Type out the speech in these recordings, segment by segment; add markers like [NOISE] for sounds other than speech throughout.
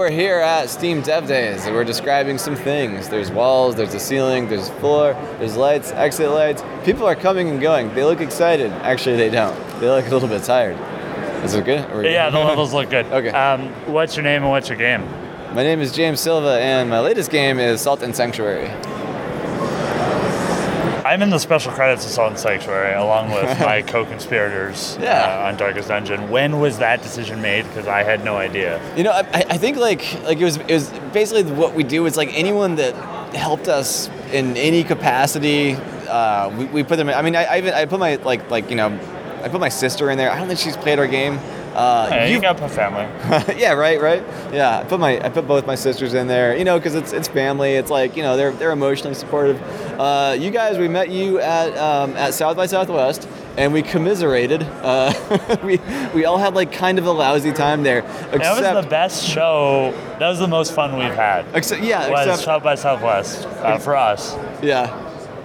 We're here at Steam Dev Days and we're describing some things. There's walls, there's a ceiling, there's a floor, there's lights, exit lights. People are coming and going. They look excited. Actually, they don't. They look a little bit tired. Is it good? We Yeah, good? [LAUGHS] the levels look good. Okay. Um, what's your name and what's your game? My name is James Silva and my latest game is Salt and Sanctuary. I'm in the special credits of Salt and Sanctuary along with [LAUGHS] my co-conspirators Yeah. uh, on Darkest Dungeon. When was that decision made? Because I had no idea. You know, I, I think like like it was it was basically what we do is like anyone that helped us in any capacity, uh, we, we put them. In, I mean, I, I even I put my like like you know, I put my sister in there. I don't think she's played our game. Uh, Hey, you got put family. [LAUGHS] yeah, right, right. Yeah, I put my I put both my sisters in there. You know, because it's it's family. It's like you know they're they're emotionally supportive. Uh, you guys, we met you at um, at South by Southwest, and we commiserated. Uh, [LAUGHS] we we all had like kind of a lousy time there. Except, That was the best show. That was the most fun we've had. except yeah, Was except South by Southwest uh, for us. yeah,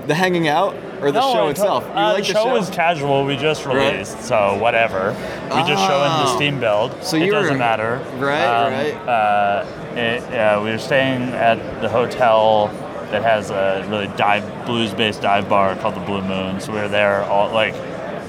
the hanging out or the No, show itself. You uh, like the the show was casual. We just Right. released, so whatever. We just showing the Oh. Steam build. So it doesn't matter. Right, right. Uh, it, yeah, we were staying at the hotel that has a really dive blues-based dive bar called the Blue Moon. So we were there all like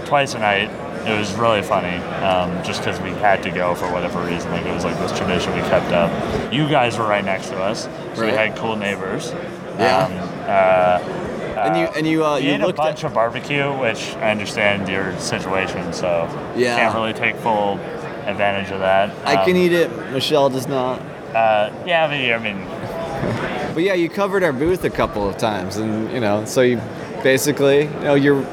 twice a night. It was really funny, um, just because we had to go for whatever reason. Like it was like this tradition we kept up. You guys were right next to us, so we had cool neighbors. Yeah. Um, uh, And you and you uh, we you ate a looked bunch at of barbecue, which I understand your situation, so Yeah. can't really take full advantage of that. I can Um, eat it. Michelle does not. Uh, yeah, I mean, I mean, [LAUGHS] But yeah, you covered our booth a couple of times, and you know, so you basically, you know, you're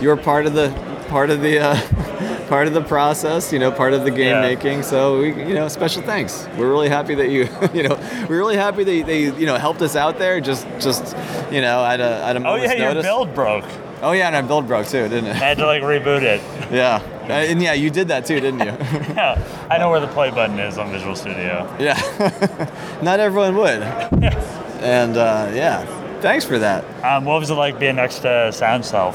you're part of the part of the uh, [LAUGHS] part of the process, you know, part of the game Yeah. making. So we, you know, special thanks. We're really happy that you, [LAUGHS] you know, we're really happy that they, you know, helped us out there. Just, just, you know, at a at a oh yeah, your notice. build broke. Oh yeah, and our build broke too, didn't it? I had to like reboot it. [LAUGHS] yeah, Uh, and yeah, you did that too, didn't you? [LAUGHS] Yeah, I know where the play button is on Visual Studio. yeah, [LAUGHS] not everyone would. And uh, yeah, thanks for that. Um, what was it like being next to SoundSelf?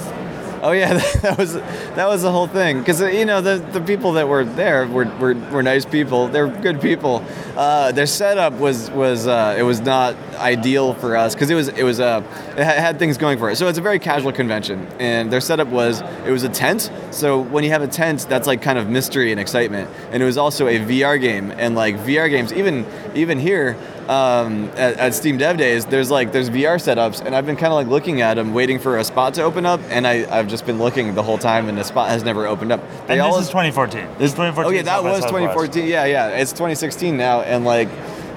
Oh yeah, [LAUGHS] that was that was the whole thing. Because you know the, the people that were there were, were, were nice people. They're good people. Uh, their setup was was uh, it was not ideal for us because it was it was uh, it had things going for it. So it's a very casual convention, and their setup was it was a tent. So when you have a tent, that's like kind of mystery and excitement. And it was also a VR game, and like VR games, even even here um, at, at Steam Dev Days, there's like there's VR setups, and I've been kind of like looking at them, waiting for a spot to open up, and I, I've just been looking the whole time, and the spot has never opened up. They And this is 2014. This is 2014. oh yeah, that was 2014. Yeah, yeah, it's 2016 now, and like.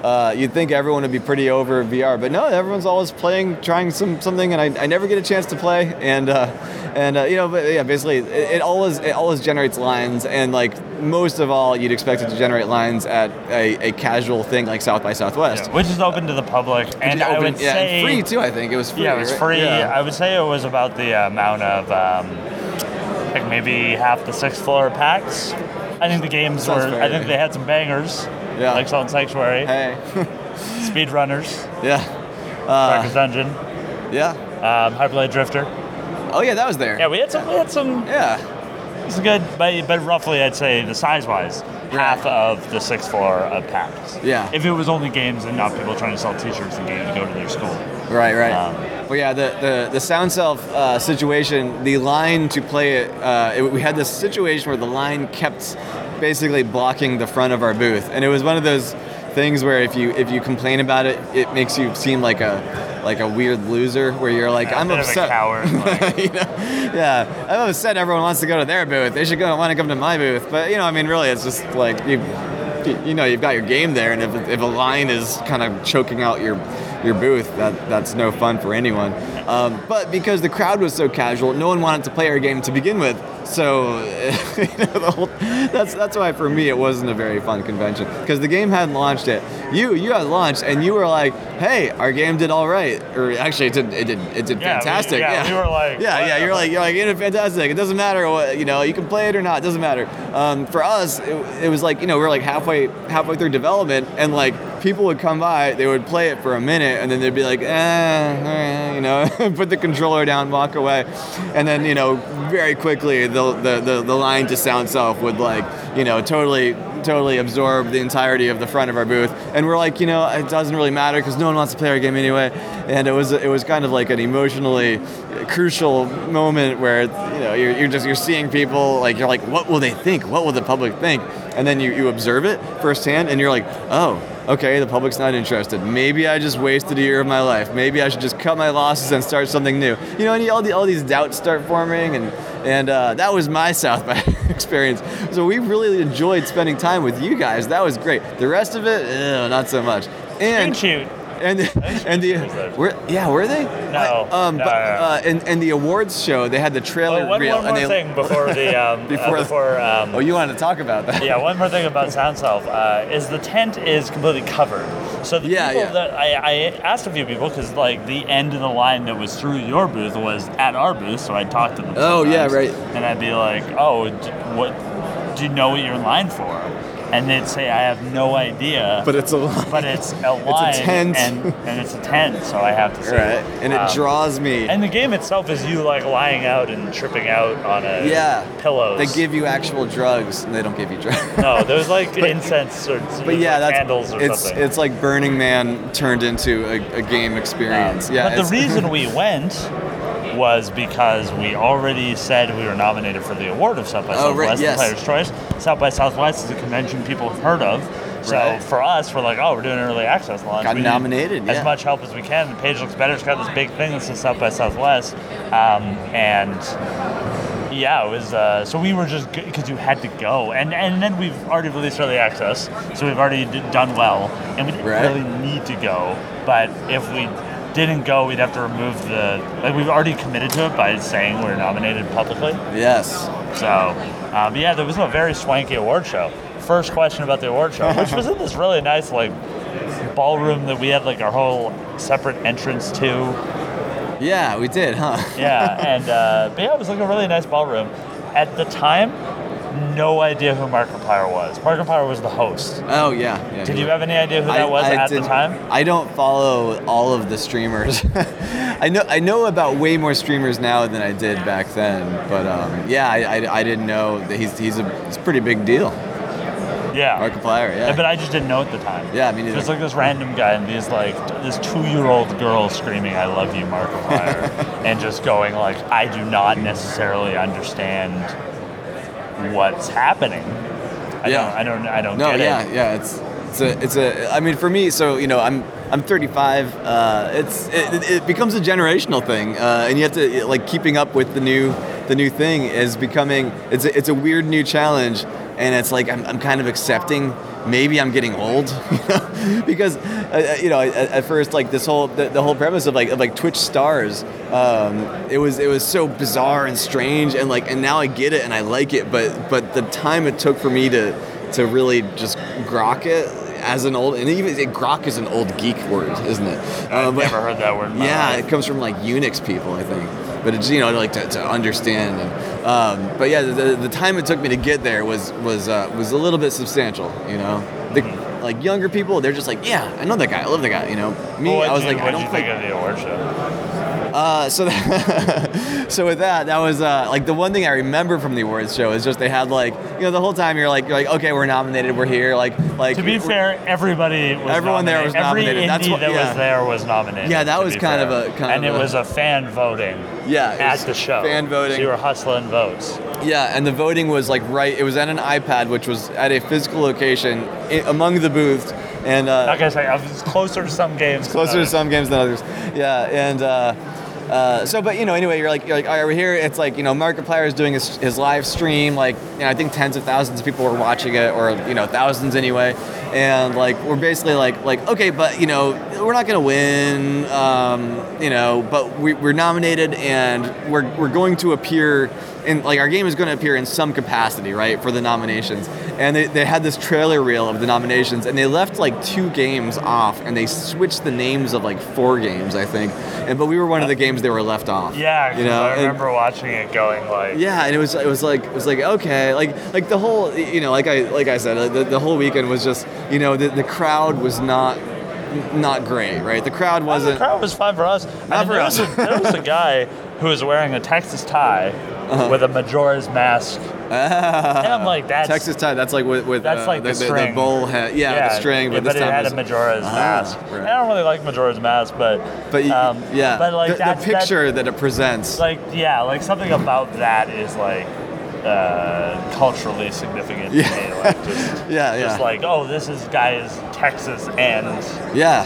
Uh, you'd think everyone would be pretty over VR, but no, everyone's always playing, trying some something, and I, I never get a chance to play. And uh, and uh, you know, but yeah, basically, it, it always it always generates lines, and like most of all, you'd expect it to generate lines at a, a casual thing like South by Southwest. Yeah, which is open to the public, and is I open- would yeah, say free too. I think it was free. Yeah, it was free. I would say it was about the amount of um, like maybe half the sixth floor PAX. I think the games Sounds were. fair. I think they had some bangers. Yeah. Like Salt and Sanctuary, Hey, Speedrunners, [LAUGHS] yeah, Darkest Dungeon, yeah. um, Hyper Light Drifter. Oh yeah, that was there. Yeah, we had some. We had some. Yeah. It's good, but but roughly, I'd say the size wise, half of the sixth floor of PAX. Yeah. If it was only games and not people trying to sell T-shirts and games to go to their school. Right, right. Um, well, yeah, the, the, the SoundSelf uh, situation, the line to play it, uh, it, we had this situation where the line kept basically blocking the front of our booth. And it was one of those things where if you if you complain about it, it makes you seem like a like a weird loser where you're like, Yeah, I'm upset. coward, like- [LAUGHS] you know? Yeah, I'm upset everyone wants to go to their booth. They should go want to come to my booth. But, you know, I mean, really, it's just like you you- you know you've got your game there, and if, if a line is kind of choking out your your booth, that that's no fun for anyone. Um, but because the crowd was so casual, no one wanted to play our game to begin with. So [LAUGHS] you know, the whole, that's that's why for me it wasn't a very fun convention because the game hadn't launched yet. You you had launched and you were like, hey, our game did all right, or actually it did it did it did Yeah, we- fantastic. yeah, we were like, yeah yeah you're like you're like it did fantastic. It doesn't matter what you know you can play it or not. It doesn't matter. Um, for us, it, it was like you know we were like halfway halfway through development and like people would come by, they would play it for a minute, and then they'd be like, eh, eh, you know, [LAUGHS] put the controller down, walk away, and then you know, very quickly the the, the, the line to SoundSelf would like, you know, totally totally absorb the entirety of the front of our booth. And we're like, you know, it doesn't really matter because no one wants to play our game anyway. And it was it was kind of like an emotionally crucial moment where you know you're, you're just you're seeing people like you're like, what will they think? What will the public think? And then you, you observe it firsthand, and you're like, oh, okay, the public's not interested. Maybe I just wasted a year of my life. Maybe I should just cut my losses and start something new. You know, and all, the, all these doubts start forming, and and uh, that was my [LAUGHS] South by experience. So we really enjoyed spending time with you guys. That was great. The rest of it, ew, not so much. And shoot. And and the were yeah were they No, um no, but no. uh and and the awards show they had the trailer Oh, one, reel one and more they thing before the [LAUGHS] um, Before- before, before um, oh you wanted to talk about that yeah, one more thing about SoundSelf uh, is the tent is completely covered. So the Yeah, people yeah. that I, I asked a few people because like the end of the line that was through your booth was at our booth, so I'd talk to them. Oh, yeah, right. And I'd be like, oh, d- what? Do you know what you're in line for? And they'd say, I have no idea. but it's a lot but it's a line tent. and and it's a tent, so I have to say. right and it Um, draws me And the game itself is you like lying out and tripping out on a yeah pillows. they give you actual drugs and they don't give you drugs [LAUGHS] no, there's like incense or But yeah, that's candles or it's something. it's like Burning Man turned into a, a game experience. yeah, but the reason [LAUGHS] we went was because we already said we were nominated for the award of South by Oh, right, Southwest, yes. the Player's Choice. South by Southwest is a convention people have heard of. So Right. for us, we're like, oh, we're doing an early access launch. Got We nominated, As much help as we can. The page looks better. It's got this big thing that says South by Southwest, um, and yeah, it was. Uh, so we were just because you had to go, and and then we've already released early access, so we've already d- done well, and we didn't Right. really need to go. But if we didn't go, we'd have to remove the like we've already committed to it by saying we're nominated publicly. yes So, um, yeah, there was a very swanky award show. First question about the award show, which was in this really nice like ballroom that we had like our whole separate entrance to. yeah we did huh Yeah, and uh, but yeah, it was like a really nice ballroom. At the time, no idea who Markiplier was. Markiplier was the host. oh yeah, yeah Did you have any idea who that was at the time? I don't follow all of the streamers. [LAUGHS] I know I know about way more streamers now than I did back then. But um, yeah, I, I, I didn't know that he's he's a, he's a pretty big deal. Yeah. Markiplier, yeah. But I just didn't know at the time. Yeah, me neither. Just like this random guy and these like this two-year-old girl screaming "I love you, Markiplier," [LAUGHS] and just going like, "I do not necessarily understand what's happening." I Yeah. don't. I don't. I don't no, get yeah, it. yeah. It's it's a it's a. I mean, for me, so you know, I'm I'm 35. Uh, it's it, it becomes a generational thing, uh, and you have to like keeping up with the new the new thing is becoming. It's a, it's a weird new challenge, and it's like I'm I'm kind of accepting. Maybe I'm getting old, [LAUGHS] because uh, you know at, at first like this whole the, the whole premise of like of like Twitch stars, um, it was it was so bizarre and strange and like and now I get it and I like it, but but the time it took for me to to really just grok it as an old and even grok is an old geek word, isn't it? I've Uh, but- never heard that word. Yeah, life. it comes from like Unix people, I think. But it's you know like to, to understand. And, um, but yeah, the, the time it took me to get there was was uh, was a little bit substantial. You know, the, Mm-hmm. like younger people, they're just like, yeah, I know that guy, I love that guy. You know, me, Well, I was you, like, I don't you think. think of the award show? Uh, so, that, [LAUGHS] so with that, that was uh, like the one thing I remember from the awards show is just they had like you know the whole time you're like you're like okay we're nominated we're here like like To be fair, everybody was Everyone there nominated. was nominated. Every That's indie what- that yeah. was there was nominated. Yeah, that was kind of a- kind and of it a- was a fan voting. Yeah, at the show. fan voting. So you were hustling votes. Yeah, and the voting was like right. It was at an iPad, which was at a physical location among the booths, and uh, Like I say, I was closer to some games. closer to some games than others. Yeah, and uh, uh, so, but you know, anyway, you're like, you're like, all right, we're here. It's like, you know, Markiplier is doing his, his live stream. Like, you know, I think tens of thousands of people were watching it, or you know, thousands anyway. And like, we're basically like, like, okay, but you know, we're not gonna win. Um, you know, but we, we're nominated, and we're we're going to appear. In, like our game is going to appear in some capacity, right, for the nominations. And they, they had this trailer reel of the nominations, and they left like two games off, and they switched the names of like four games, I think. And but we were one of the games they were left off. Yeah, you know. I and- remember watching it going like. yeah, and it was it was like it was like okay, like like the whole you know like I like I said the, the whole weekend was just you know the, the crowd was not not great, right? The crowd oh, wasn't. The crowd was fine for us. I Not mean, for there us. Was a, there was a guy [LAUGHS] who is wearing a Texas tie with a Majora's mask. And I'm like, that's Texas tie. That's like with, with That's uh, like the, the string. bull head. Yeah, the string. yeah, But, this it time had a Majora's Ah, mask. right. I don't really like Majora's mask, but But um, yeah, but like the, the picture that it presents. like yeah, like something about that is like uh, culturally significant Yeah. to me. Like [LAUGHS] just Yeah, just like oh, this is guys Texas and yeah,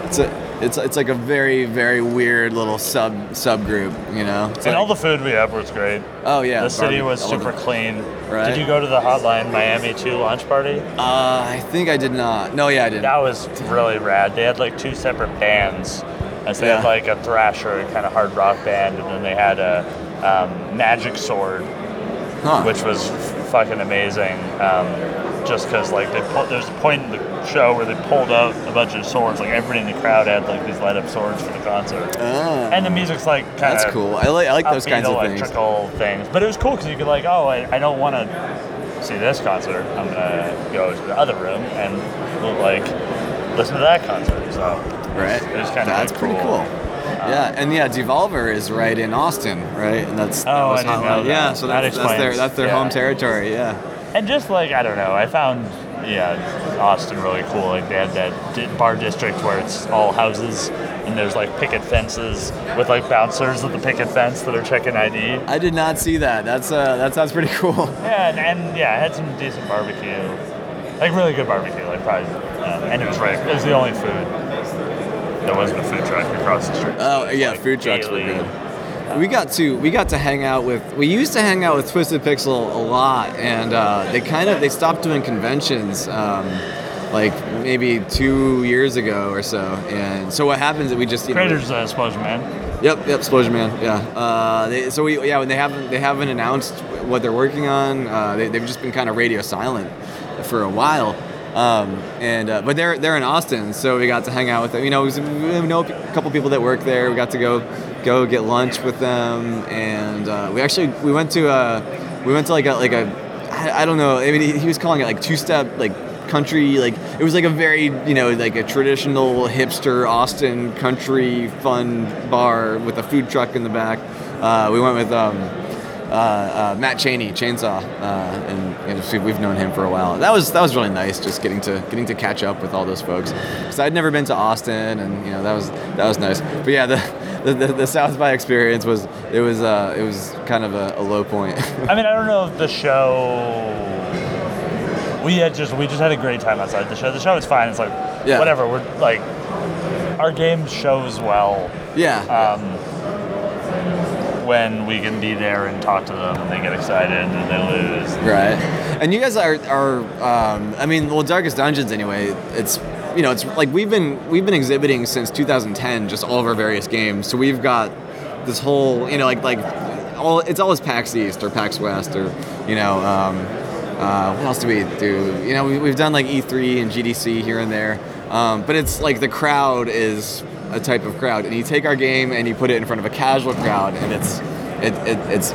um, it's a, it's it's like a very very weird little sub subgroup. You know. It's and like- all the food we had was great. oh yeah, the city was all the- super clean. Right. Did you go to the Hotline Miami 2 launch party? Uh, I think I did not. No, yeah, I did. That was really rad. They had like two separate bands. As they had like a thrasher kind of hard rock band, and then they had a um, magic sword, Huh. which was fucking amazing. Um, just because like they there's a point in the show where they pulled out a bunch of swords. Like everybody in the crowd had like these light up swords for the concert, Ah, and the music's like kind of that's cool. I like I like those kinds of things. electrical things. But it was cool because you could like, oh, I, I don't want to see this concert. I'm gonna go to the other room and like listen to that concert. So Right. It was kinda That's pretty cool. cool. Yeah, and yeah, Devolver is right in Austin, right? And that's that Oh, was I didn't know that. Yeah, so That that's, that's their that's their yeah. home territory. Yeah. and just like I don't know, I found yeah Austin really cool. Like they had that bar district where it's all houses and there's like picket fences with like bouncers at the picket fence that are checking ID. I did not see that. That's uh that sounds pretty [LAUGHS] cool. Yeah, and, and yeah, it had some decent barbecue, like really good barbecue, like probably, um, and it was right. It was the only food. There wasn't a food truck across the street. Oh yeah, like, food trucks daily- were good. We got to we got to hang out with we used to hang out with Twisted Pixel a lot, and uh, they kind of they stopped doing conventions. Um, like maybe two years ago or so, and so what happens is we just you know, Creators uh, 'Splosion Man. Yep, yep, 'Splosion Man. Yeah. Uh, they, so we, yeah, they haven't, they haven't announced what they're working on. Uh, they, they've just been kind of radio silent for a while. Um, and uh, but they're they're in Austin, so we got to hang out with them. You know, we know a couple people that work there. We got to go go get lunch with them, and uh, we actually we went to uh, we went to like a like a I, I don't know. I mean, he, he was calling it like two step like country like it was like a very you know like a traditional hipster austin country fun bar with a food truck in the back uh, we went with um, uh, uh, matt cheney chainsaw uh, and so we've known him for a while that was that was really nice just getting to getting to catch up with all those folks because i'd never been to austin and you know that was that was nice but yeah the [LAUGHS] the, the, south by experience was it was uh, it was kind of a, a low point [LAUGHS] I mean, I don't know if the show. We had just we just had a great time outside the show. The show was fine. It's like Yeah. whatever. We're like our game shows well yeah um, when we can be there and talk to them and they get excited and they lose. Right. And you guys are are um, I mean, well, Darkest Dungeons anyway. It's you know, it's like we've been we've been exhibiting since 2010, just all of our various games. So we've got this whole you know like like all it's always PAX East or PAX West or you know. Um, uh, what else do we do? You know, we, we've done like E3 and GDC here and there, um, but it's like the crowd is a type of crowd, and you take our game and you put it in front of a casual crowd, and it's it, it it's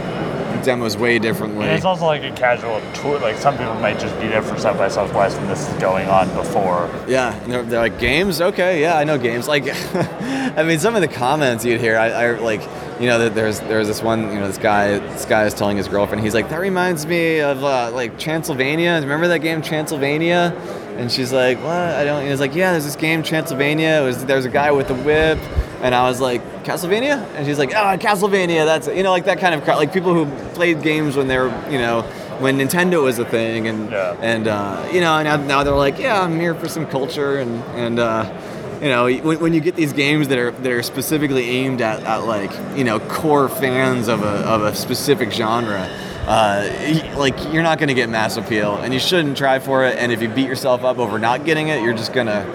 demos way differently. And it's also like a casual tour. Like some people might just be there for South by Southwest when this is going on before. Yeah, and they're, they're like games. Okay, yeah, I know games. Like, [LAUGHS] I mean, some of the comments you'd hear, I, I like, you know, that there's there's this one, you know, this guy, this guy is telling his girlfriend, he's like, that reminds me of uh, like Transylvania. Remember that game Transylvania? And she's like, what? I don't. And he's like, yeah, there's this game Transylvania. It was there's a guy with a whip, and I was like, Castlevania? And she's like, ah, Castlevania. That's you know, like that kind of crowd, like people who played games when they were, you know. When Nintendo was a thing, and Yeah. and uh, you know, now, now they're like, yeah, I'm here for some culture, and and uh, you know, when, when you get these games that are that are specifically aimed at, at like you know core fans of a of a specific genre, uh, like you're not going to get mass appeal, and you shouldn't try for it. And if you beat yourself up over not getting it, you're just gonna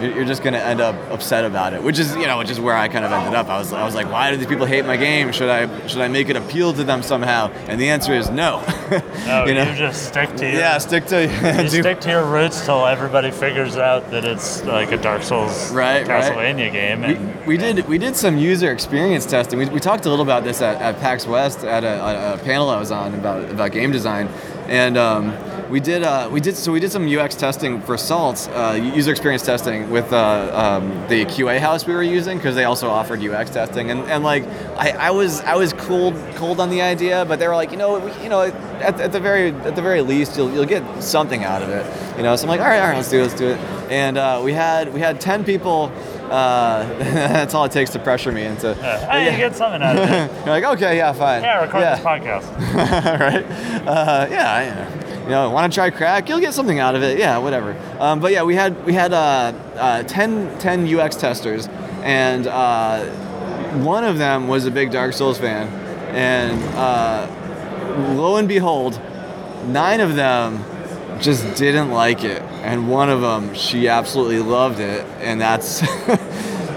you're just gonna end up upset about it, which is you know which is where I kind of ended up. I was I was like, why do these people hate my game? Should I should I make it appeal to them somehow? And the answer is no. No, [LAUGHS] you you, know? just stick to your yeah, stick to you [LAUGHS] stick to your roots till everybody figures out that it's like a Dark Souls Right, right. Castlevania game. And We, we did we did some user experience testing. We, we talked a little about this at, at PAX West at a, a, a panel I was on about about game design, and um, we did uh, we did so we did some UX testing for Salt, uh, user experience testing with uh, um, the QA house we were using because they also offered UX testing, and, and like I, I was I was cold cold on the idea, but they were like, you know, we, you know, at, at the very at the very least, you'll you'll get something out of it, you know. So I'm like, all right, all right, let's do it, let's do it, and uh, we had we had ten people. Uh, [LAUGHS] that's all it takes to pressure me into. Uh, I get something out of it. [LAUGHS] You're like, okay, yeah, fine. Yeah, record this podcast. [LAUGHS] right? Uh, yeah, yeah. You know, want to try crack? You'll get something out of it. Yeah, whatever. Um, but yeah, we had we had uh, uh, 10, 10 UX testers, and uh, one of them was a big Dark Souls fan, and uh, lo and behold, nine of them just didn't like it, and one of them she absolutely loved it, and that's. [LAUGHS]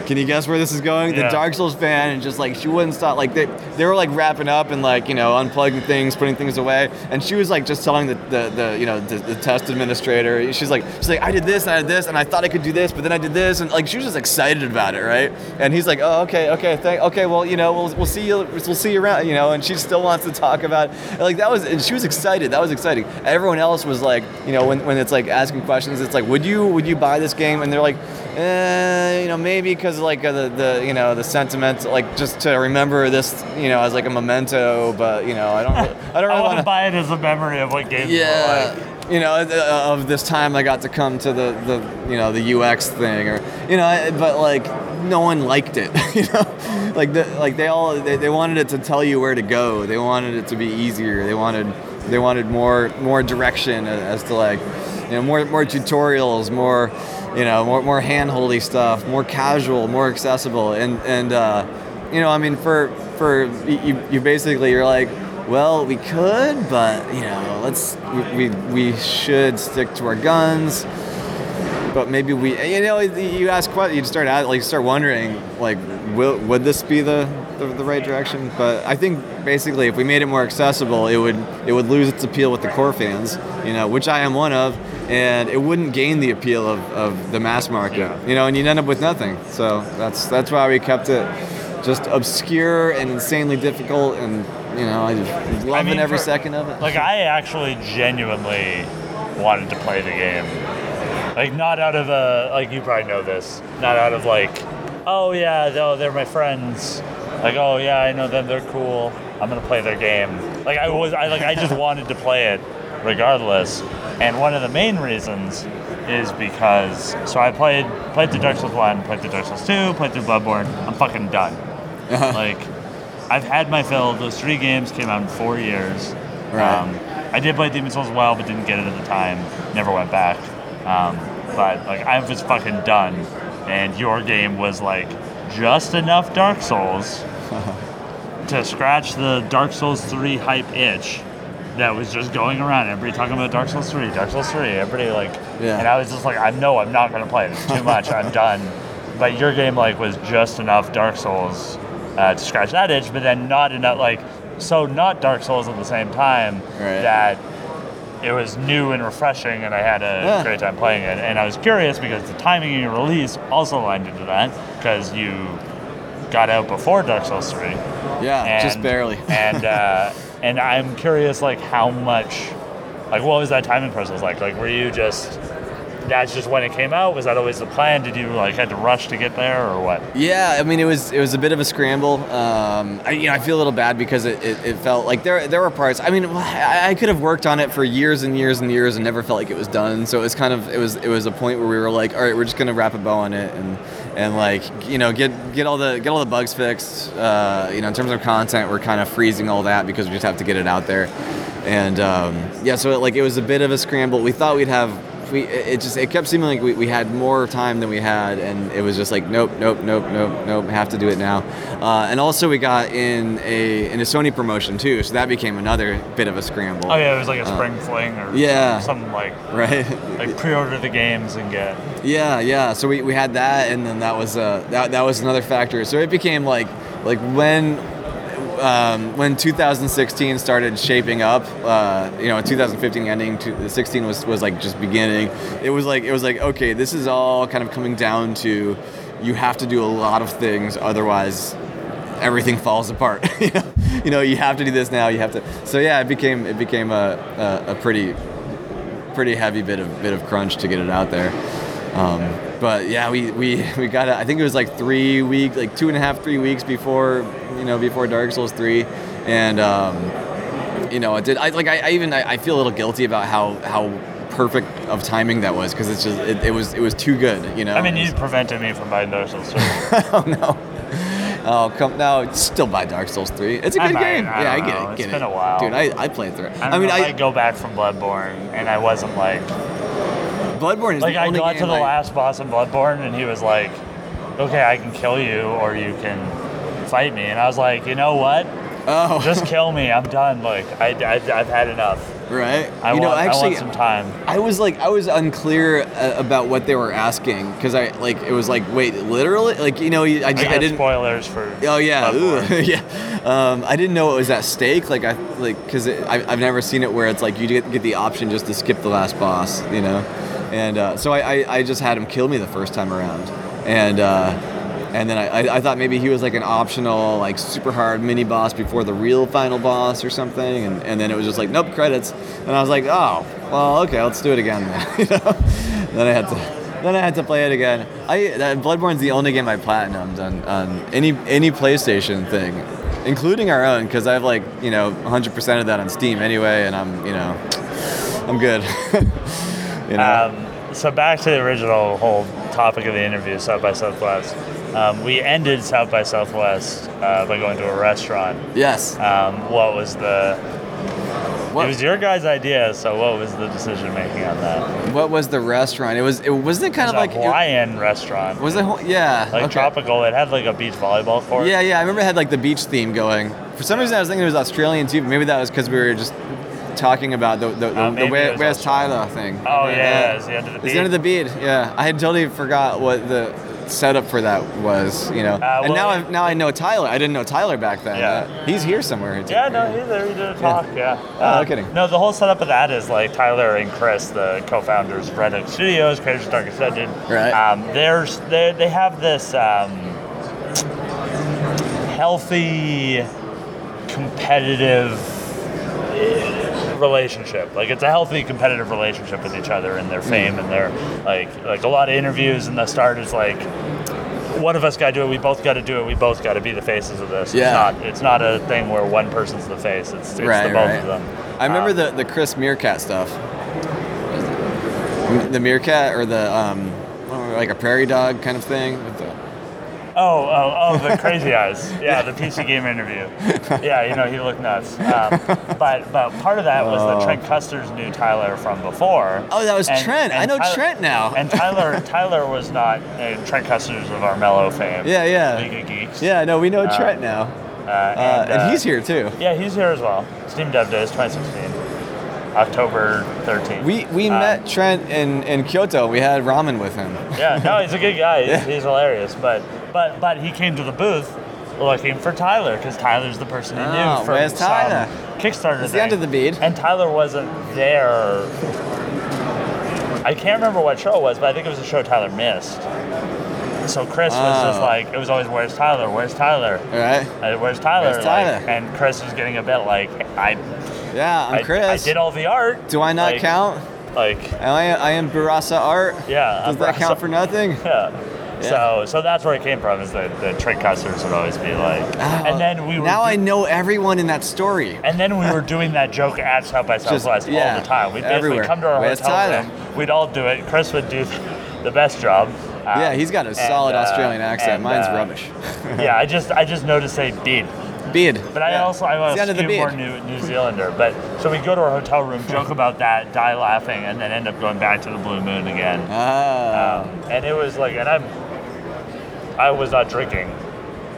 Can you guess where this is going? The Dark Souls fan, and just like she wouldn't stop. Like they, they were like wrapping up and like you know unplugging things, putting things away, and she was like just telling the, the, the you know the, the test administrator. She's like she's like I did this and I did this and I thought I could do this, but then I did this and like she was just excited about it, right? And he's like, oh okay, okay, thank, okay, well you know we'll, we'll see you we'll see you around, you know, and she still wants to talk about and, like that was and she was excited. That was exciting. Everyone else was like you know when, when it's like asking questions, it's like would you would you buy this game? And they're like, eh, you know maybe because like uh, the the you know the sentiment like just to remember this you know as like a memento, but you know I don't really, I don't [LAUGHS] really want want to buy it as a memory of what games were yeah like. you know uh, of this time i got to come to the, the you know the ux thing or you know but like no one liked it [LAUGHS] you know? Like the, like they all they, they wanted it to tell you where to go. They wanted it to be easier. They wanted they wanted more more direction as to like you know more more tutorials more you know more more hand-holdy stuff more casual more accessible. And and uh you know i mean for for you you basically you're like well, we could, but you know, let's we, we, we should stick to our guns. But maybe we, you know, you ask what you start out like start wondering like, will would this be the, the the right direction? But I think basically, if we made it more accessible, it would it would lose its appeal with the core fans, you know, which I am one of, and it wouldn't gain the appeal of, of the mass market, Yeah. you know, and you'd end up with nothing. So that's that's why we kept it just obscure and insanely difficult and you know i just loving mean, every for- second of it Like I actually genuinely wanted to play the game. Like not out of a like you probably know this. Not out of like, oh yeah, no, they're my friends. Like oh yeah, I know them. They're cool. I'm gonna play their game. Like I was, I like I just [LAUGHS] wanted to play it regardless. And one of the main reasons is because so I played played through Dark Souls one, played through Dark Souls two, played through Bloodborne. I'm fucking done. Like I've had my fill. Those three games came out in four years. Right. Um, I did play Demon Souls as well, but didn't get it at the time. Never went back. Um, but like I was fucking done, and your game was like just enough Dark Souls [LAUGHS] to scratch the Dark Souls 3 hype itch that was just going around. Everybody talking about Dark Souls 3, Dark Souls 3. Everybody like, Yeah. and I was just like, I know I'm not gonna play it. It's too much. I'm [LAUGHS] done. But your game like was just enough Dark Souls uh, to scratch that itch, but then not enough like so not Dark Souls at the same time Right. that it was new and refreshing, and I had a Yeah. great time playing it. And I was curious because the timing of your release also aligned into that because you got out before Dark Souls 3 yeah and, just barely [LAUGHS] and uh, and I'm curious, like how much, like what was that timing process like? Like were you just that's just when it came out? Was that always the plan? Did you like had to rush to get there or what? Yeah, I mean it was it was a bit of a scramble. Um, I, you know, I feel a little bad because it, it, it felt like there there were parts. I mean, I, could have worked on it for years and years and years and never felt like it was done. So it was kind of it was it was a point where we were like, all right, we're just gonna wrap a bow on it and and like you know get get all the get all the bugs fixed. Uh, you know, in terms of content, we're kind of freezing all that because we just have to get it out there. And um, yeah, so like it was a bit of a scramble. We thought we'd have we it just it kept seeming like we, we had more time than we had and it was just like nope nope nope nope nope have to do it now uh, and also we got in a in a sony promotion too so that became another bit of a scramble Oh yeah, it was like a spring fling or Uh, yeah. something like right like pre-order the games and get. yeah yeah so we, we had that and then that was uh that, that was another factor so it became like like when um, when 2016 started shaping up, uh, you know, 2015 ending, to, 16 was, was like just beginning. It was like it was like okay, this is all kind of coming down to you have to do a lot of things, otherwise everything falls apart. you, [LAUGHS] know? you know, you have to do this now. You have to. So yeah, it became it became a a, a pretty pretty heavy bit of bit of crunch to get it out there. Um, but yeah, we, we, we got it. I think it was like three weeks, like two and a half, three weeks before you know before Dark Souls three, and um, you know it did. I like I, I even I, I feel a little guilty about how how perfect of timing that was because it's just it, it was it was too good. You know. I mean, you prevented me from buying Dark Souls 3. [LAUGHS] oh no. Oh come now! Still buy Dark Souls three. It's a good might, game. I yeah, I get know. it. It's get been it. a while. dude. I, I played through it. I, I, mean, know, I I go back from Bloodborne and I wasn't like, Bloodborne is like I got to the last boss in Bloodborne and he was like, okay, I can kill you or you can fight me. And I was like, you know what? Oh, Just kill me. I'm done. Like, I, I, I've had enough. right. I, you want, know, I actually, want some time. I was like, I was unclear uh, about what they were asking because I like it was like, wait, literally, like you know, I, I, I, didn't. spoilers for. Oh yeah, Ooh, [LAUGHS] yeah. Um, I didn't know it was at stake. Like I like because I've never seen it where it's like you get, get the option just to skip the last boss, you know. And uh, so I, I, I just had him kill me the first time around, and uh, and then I, I, thought maybe he was like an optional like super hard mini boss before the real final boss or something, and, and then it was just like nope credits, and I was like oh well okay let's do it again then. [LAUGHS] you know? then I had to then I had to play it again. I that Bloodborne's the only game I platinumed on, on any any PlayStation thing, including our own, because I have like you know 100% of that on Steam anyway, and I'm you know I'm good. [LAUGHS] you know. Um, so back to the original whole topic of the interview, South by Southwest. Um, we ended South by Southwest uh, by going to a restaurant. yes. Um, what was the? What, It was your guys' idea. So what was the decision making on that? what was the restaurant? It was it wasn't it kind It of was like a Hawaiian restaurant. was it yeah like okay. tropical? It had like a beach volleyball court. Yeah, yeah. I remember it had like the beach theme going. For some reason, I was thinking it was Australian too. But maybe that was because we were just talking about the the, the, Uh, the Where's Tyler thing. Oh yeah, yeah, it's the end of the It's the end of the beat. Yeah, I had totally forgot what the setup for that was. You know, Uh, and well, now I now I know Tyler. I didn't know Tyler back then. Yeah. Uh, he's here somewhere. Yeah, no, he's there. He did a talk. Yeah. Oh, no Um, kidding. No, the whole setup of that is like Tyler and Chris, the co-founders of Red Hook Studios, creators of Darkest Dungeon. Right. Um, there's they they have this um, healthy, competitive eh, relationship. Like it's a healthy competitive relationship with each other and their fame and their like like a lot of interviews and the start is like one of us got to do it. We both got to do it. We both got to be the faces of this. Yeah. It's not. It's not a thing where one person's the face. It's, it's right, the both right. of them. I remember Um, the the Chris Meerkat stuff. The meerkat or the um, like a prairie dog kind of thing. Oh, oh, oh, the crazy [LAUGHS] eyes. Yeah, the PC game interview. Yeah, you know he looked nuts. Um, but but part of that was Oh. that Trent Kusters knew Tyler from before. Oh, that was And- Trent. I know Tyler- Trent now. And Tyler Tyler was not uh, Trent Kusters of Armello fame. yeah, yeah, League of Geeks. yeah. No, we know Uh, Trent now, Uh, uh, and, uh, he's here too. Yeah, he's here as well. Steam Dev Days 2016, October 13th. We we Um, met Trent in, in Kyoto. We had ramen with him. Yeah, no, he's a good guy. He's, Yeah. he's hilarious. But but but he came to the booth looking for Tyler because Tyler's the person he Oh, knew from where's Tyler? Kickstarter. It's the end of the bead. And Tyler wasn't there. I can't remember what show it was, but I think it was a show Tyler missed. So Chris was just Oh. like, it was always, "Where's Tyler? Where's Tyler? All right. Uh, Where's Tyler?" Where's Like, Tyler? and Chris was getting a bit like, "I, Yeah, I'm I, Chris. I did all the art. Do I not Like- count? Like, I am, I am Bourassa Art. yeah. Does I'm that count for nothing? [LAUGHS] Yeah. Yeah. So so that's where it came from is that the trick custers would always be like, and then we were Oh, now do- I know everyone in that story. and then we were doing that joke at South by Southwest yeah, all the time. We'd everywhere. come to our Where's hotel room. We'd all do it. Chris would do [LAUGHS] the best job. Um, yeah, he's got a and, solid uh, Australian accent. and, Mine's uh, rubbish. [LAUGHS] yeah, I just I just noticed say bead. Beard. But I Yeah. also I was a the to end of the skew more. New, New Zealander. But so we go to our hotel room, joke [LAUGHS] about that, die laughing, and then end up going back to the Blue Moon again. Ah. Um, and it was like, and I'm, I was not drinking,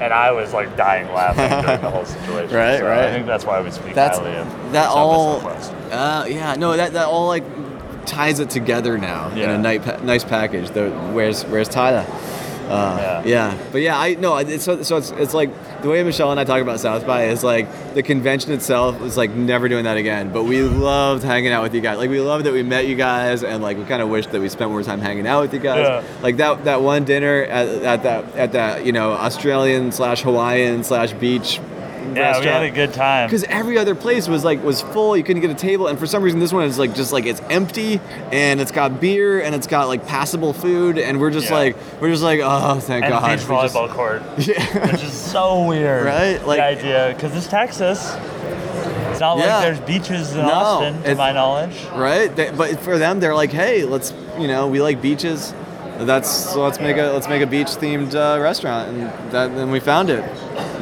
and I was like dying laughing during the whole [LAUGHS] situation. Right, so right. I think that's why we speak That's highly of that South all. Uh, yeah, no, that that all like ties it together now in a nice pa- nice package. The where's where's Tyler? Uh, yeah. but yeah, I no. It's, so so it's it's like the way Michelle and I talk about South by is like the convention itself is like never doing that again. But we loved hanging out with you guys. Like we loved that we met you guys, and like we kind of wish that we spent more time hanging out with you guys. Yeah. Like that that one dinner at, at that at that you know Australian slash Hawaiian slash beach Yeah, we had a good time. because every other place was like was full. You couldn't get a table, and for some reason this one is like just like it's empty, and it's got beer, and it's got like passable food, and we're just Yeah. like we're just like oh thank and God. beach [LAUGHS] we just- volleyball court, Yeah. [LAUGHS] which is so weird. Right? Like- the idea, because it's Texas. It's not Yeah. like there's beaches in No, Austin, to my knowledge. right? They, but for them, they're like, hey, let's you know we like beaches. That's so let's make a let's make a beach themed uh, restaurant, and that and we found it.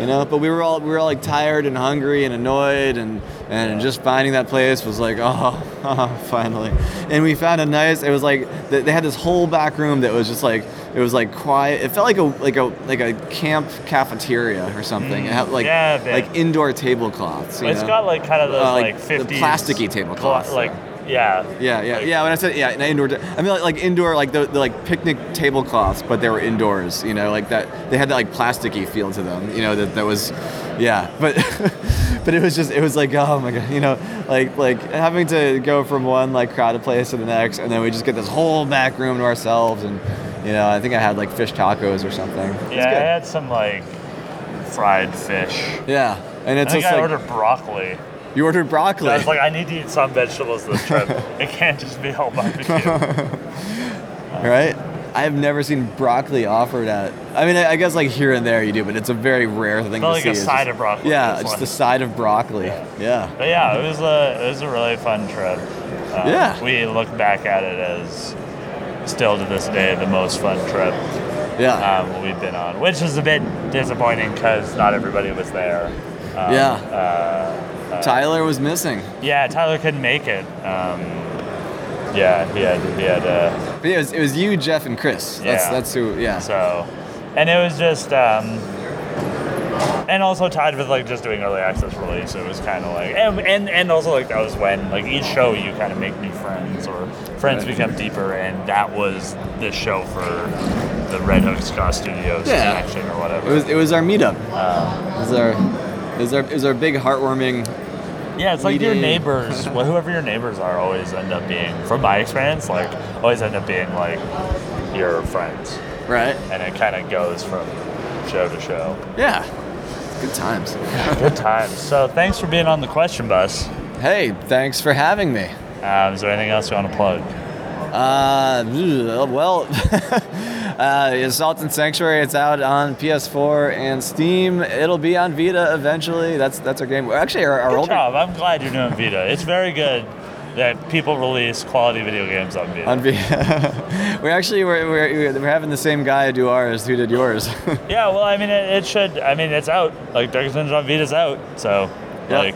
You know, but we were all we were all like tired and hungry and annoyed, and and just finding that place was like, [LAUGHS] oh, [LAUGHS] finally. And we found a nice. It was like they had this whole back room that was just like it was like quiet. It felt like a like a like a camp cafeteria or something. It had like Yeah, like indoor tablecloths. You It's know? got like kind of those Uh, like, like the plasticky tablecloths. clo- Like yeah. Yeah, yeah, Like- yeah. When I said yeah, an indoor, I mean like, like indoor, like the, the like picnic tablecloths, but they were indoors. You know, like that. They had that like plasticky feel to them. You know, that that was, yeah. [LAUGHS] But but it was just it was like oh my god, you know, like like having to go from one like crowded place to the next, and then we just get this whole back room to ourselves, and you know, I think I had like fish tacos or something. Yeah, I had some like fried fish. yeah. And I it's think just I like ordered broccoli. You ordered broccoli. I was like, I need to eat some vegetables this trip. it can't just be all barbecue. [LAUGHS] right? I have never seen broccoli offered at. I mean, I I guess like here and there you do, but it's a very rare thing Not to like see. a It's side just- of broccoli. Yeah, It's just the side of broccoli. Yeah. But yeah, it was a it was a really fun trip. Um, Yeah. we look back at it as still to this day the most fun trip Yeah. um, we've been on, which is a bit disappointing because not everybody was there. Um, Yeah. Uh, Tyler was missing. yeah, Tyler couldn't make it. Um, yeah, he had he had uh, But yeah, it was, it was you, Jeff, and Chris. That's Yeah. that's who. Yeah. so, and it was just. Um, and also tied with like just doing early access release, it was kind of like, and, and and also like that was when like each show you kind of make new friends or friends Right. become deeper, and that was this show for the Red Hook Ska Studios Yeah. connection or whatever. It was it was our meetup. Um, It was our it was our it was our big heartwarming. Yeah, it's like your neighbors, [LAUGHS] well, whoever your neighbors are, always end up being, from my experience, like always end up being like your friends, Right. and it kind of goes from show to show. Yeah. Good times. [LAUGHS] Good times. So thanks for being on the question bus. Hey, thanks for having me. Um, is there anything else you want to plug? Uh, well, [LAUGHS] uh, Assault and Sanctuary. It's out on PS4 and Steam. It'll be on Vita eventually. That's that's our game. Actually, our, our Good older job. I'm glad you're doing Vita. It's very good that people release quality video games on Vita. on Vita. [LAUGHS] we actually we're, we're, we're having the same guy do ours who did yours. [LAUGHS] yeah, well, I mean, it, it should. I mean, it's out. Like Darkest Dungeon on Vita's out, so Yeah. like,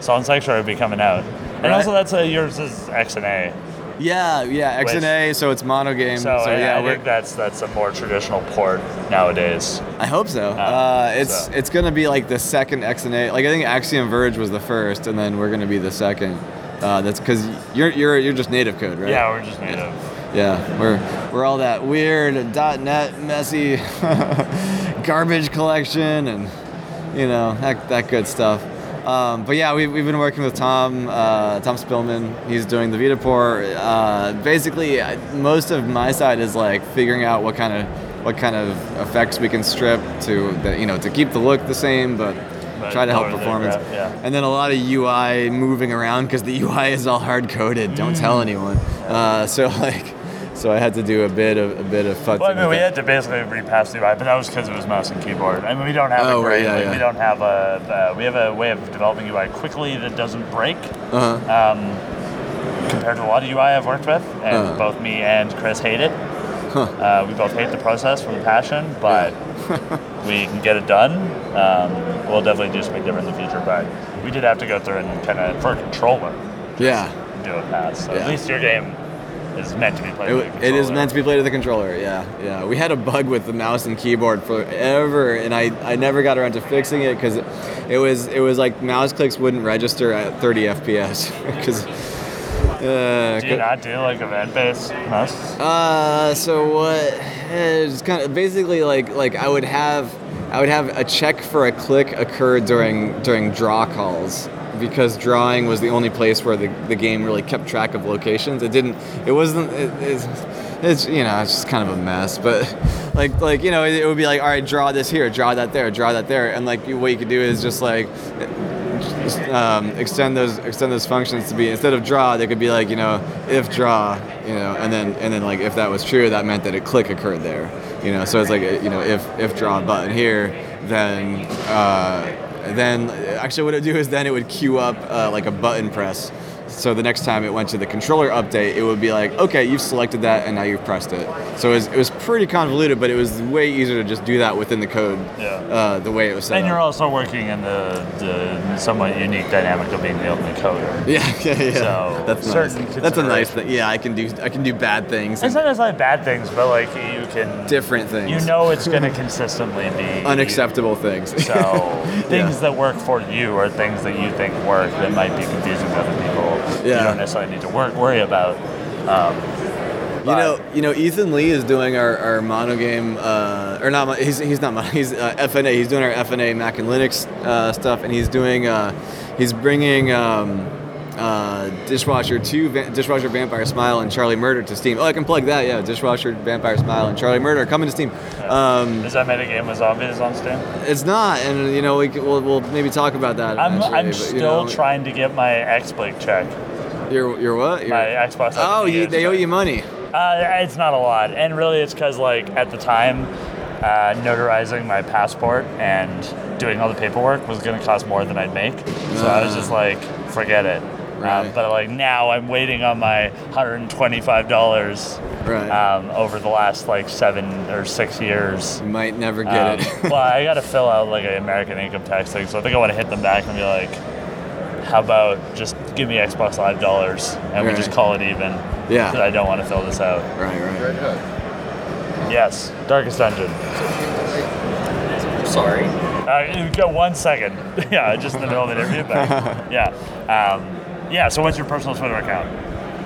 Salt and Sanctuary will be coming out. And Right. also, that's a, yours is X and A. yeah, yeah, XNA. So it's MonoGame. So, So, I, yeah, I we're, think that's that's a more traditional port nowadays. I hope so. Uh, it's so. it's gonna be like the second XNA. Like I think Axiom Verge was the first, and then we're gonna be the second. Uh, that's because you're you're you're just native code, right? Yeah, we're just made of. Yeah, we're we're all that weird .NET messy [LAUGHS] garbage collection and you know that, that good stuff. Um, but yeah, we've, we've been working with Tom uh, Tom Spilman. He's doing the Vitaport. Uh, basically, I- most of my side is like figuring out what kind of what kind of effects we can strip to that you know to keep the look the same, but. But Try to help performance, yeah. and then a lot of UI moving around because the [LAUGHS] UI is all hard coded. Don't Mm. tell anyone. Uh, so [LAUGHS] like, so I had to do a bit of a bit of futzing. Well, I mean, we had to basically repass the UI, but that was because it was mouse and keyboard. I mean, we don't have Oh, a great, yeah, yeah. we don't have a, uh, we have a way of developing UI quickly that doesn't break. Uh-huh. Um, compared to a lot of UI I've worked with, and Uh-huh. both me and Chris hate it. Uh, we both hate the process from the passion, but [LAUGHS] we can get it done. Um, we'll definitely do something different in the future, but we did have to go through and kind of, for a controller, Yeah, do a pass. So Yeah. at least your game is meant to be played it, it is meant to be played with a controller. Yeah, yeah. We had a bug with the mouse and keyboard forever, and I, I never got around to fixing it because it was it was like mouse clicks wouldn't register at 30 FPS because. [LAUGHS] Uh, Do you not do like event-based mouse? Uh, so what? eh, It's kind of basically like like I would have I would have a check for a click occur during during draw calls because drawing was the only place where the, the game really kept track of locations. It didn't. It wasn't. It, it's, it's you know it's just kind of a mess. But [LAUGHS] like like you know it, it would be like all right, draw this here, draw that there, draw that there, and like what you could do is just like um, extend those extend those functions to be instead of draw, they could be like you know if draw, you know, and then and then like if that was true, that meant that a click occurred there, you know. So it's like you know if if draw button here, then uh, then actually what it would do is then it would queue up uh, like a button press. So the next time it went to the controller update, it would be like, okay, you've selected that and now you've pressed it. So it was, it was pretty convoluted, but it was way easier to just do that within the code. Yeah. Uh, the way it was set And up. you're also working in the, the somewhat unique dynamic of being the only coder. [LAUGHS] Yeah, yeah, yeah. So, that's nice. That's a nice thing. Yeah, I can do I can do bad things, It's not necessarily bad things, but like you can, different things. you know, it's going to consistently be [LAUGHS] unacceptable things. So [LAUGHS] things Yeah. that work for you or things that you think work that might be confusing to other people, you don't necessarily need to wor- worry about. Um, You know, you know, Ethan Lee is doing our, our MonoGame, uh, or not. He's he's not mono. [LAUGHS] He's uh, FNA. He's doing our FNA Mac and Linux uh, stuff, and he's doing. Uh, he's bringing um, uh, Dishwasher Two, Va- Dishwasher Vampire Smile, and Charlie Murder to Steam. Oh, I can plug that. Yeah, Dishwasher Vampire Smile and Charlie Murder coming to Steam. Um, is that metagame with zombies on Steam? it's not, and you know, we can, we'll, we'll maybe talk about that. I'm, I'm but, still know, trying to get my XBLIG check. You're, you're what? You're, My Xbox. oh, you, they owe you money. Uh, it's not a lot, and really, it's because like at the time, uh, notarizing my passport and doing all the paperwork was going to cost more than I'd make. So I was Ah. just like, forget it. Right. Um, but like now, I'm waiting on my hundred and twenty-five dollars. Right. Um, over the last like seven or six years. You might never get Um, it. [LAUGHS] well, I got to fill out like an American income tax thing, so I think I want to hit them back and be like, "How about just give me Xbox Live dollars and we just call it even?" Yeah. That I don't want to fill this out. right, right. Right. Yes, Darkest Dungeon. Sorry. Uh, you got one second. [LAUGHS] yeah, just in the middle of an interview, but [LAUGHS] yeah. Um, yeah, so what's your personal Twitter account?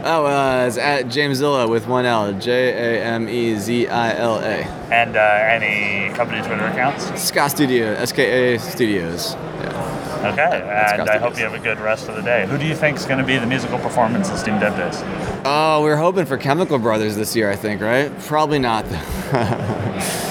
Oh, uh, it's at Jamezilla with one L. J A M E Z I L A. And uh, any company Twitter accounts? Ska Studio, S K A Studios. Yeah. Okay, and I hope you have a good rest of the day. Who do you think is going to be the musical performance at Steam Dev Days? Oh, we are hoping for Chemical Brothers this year, I think, right? Probably not. [LAUGHS]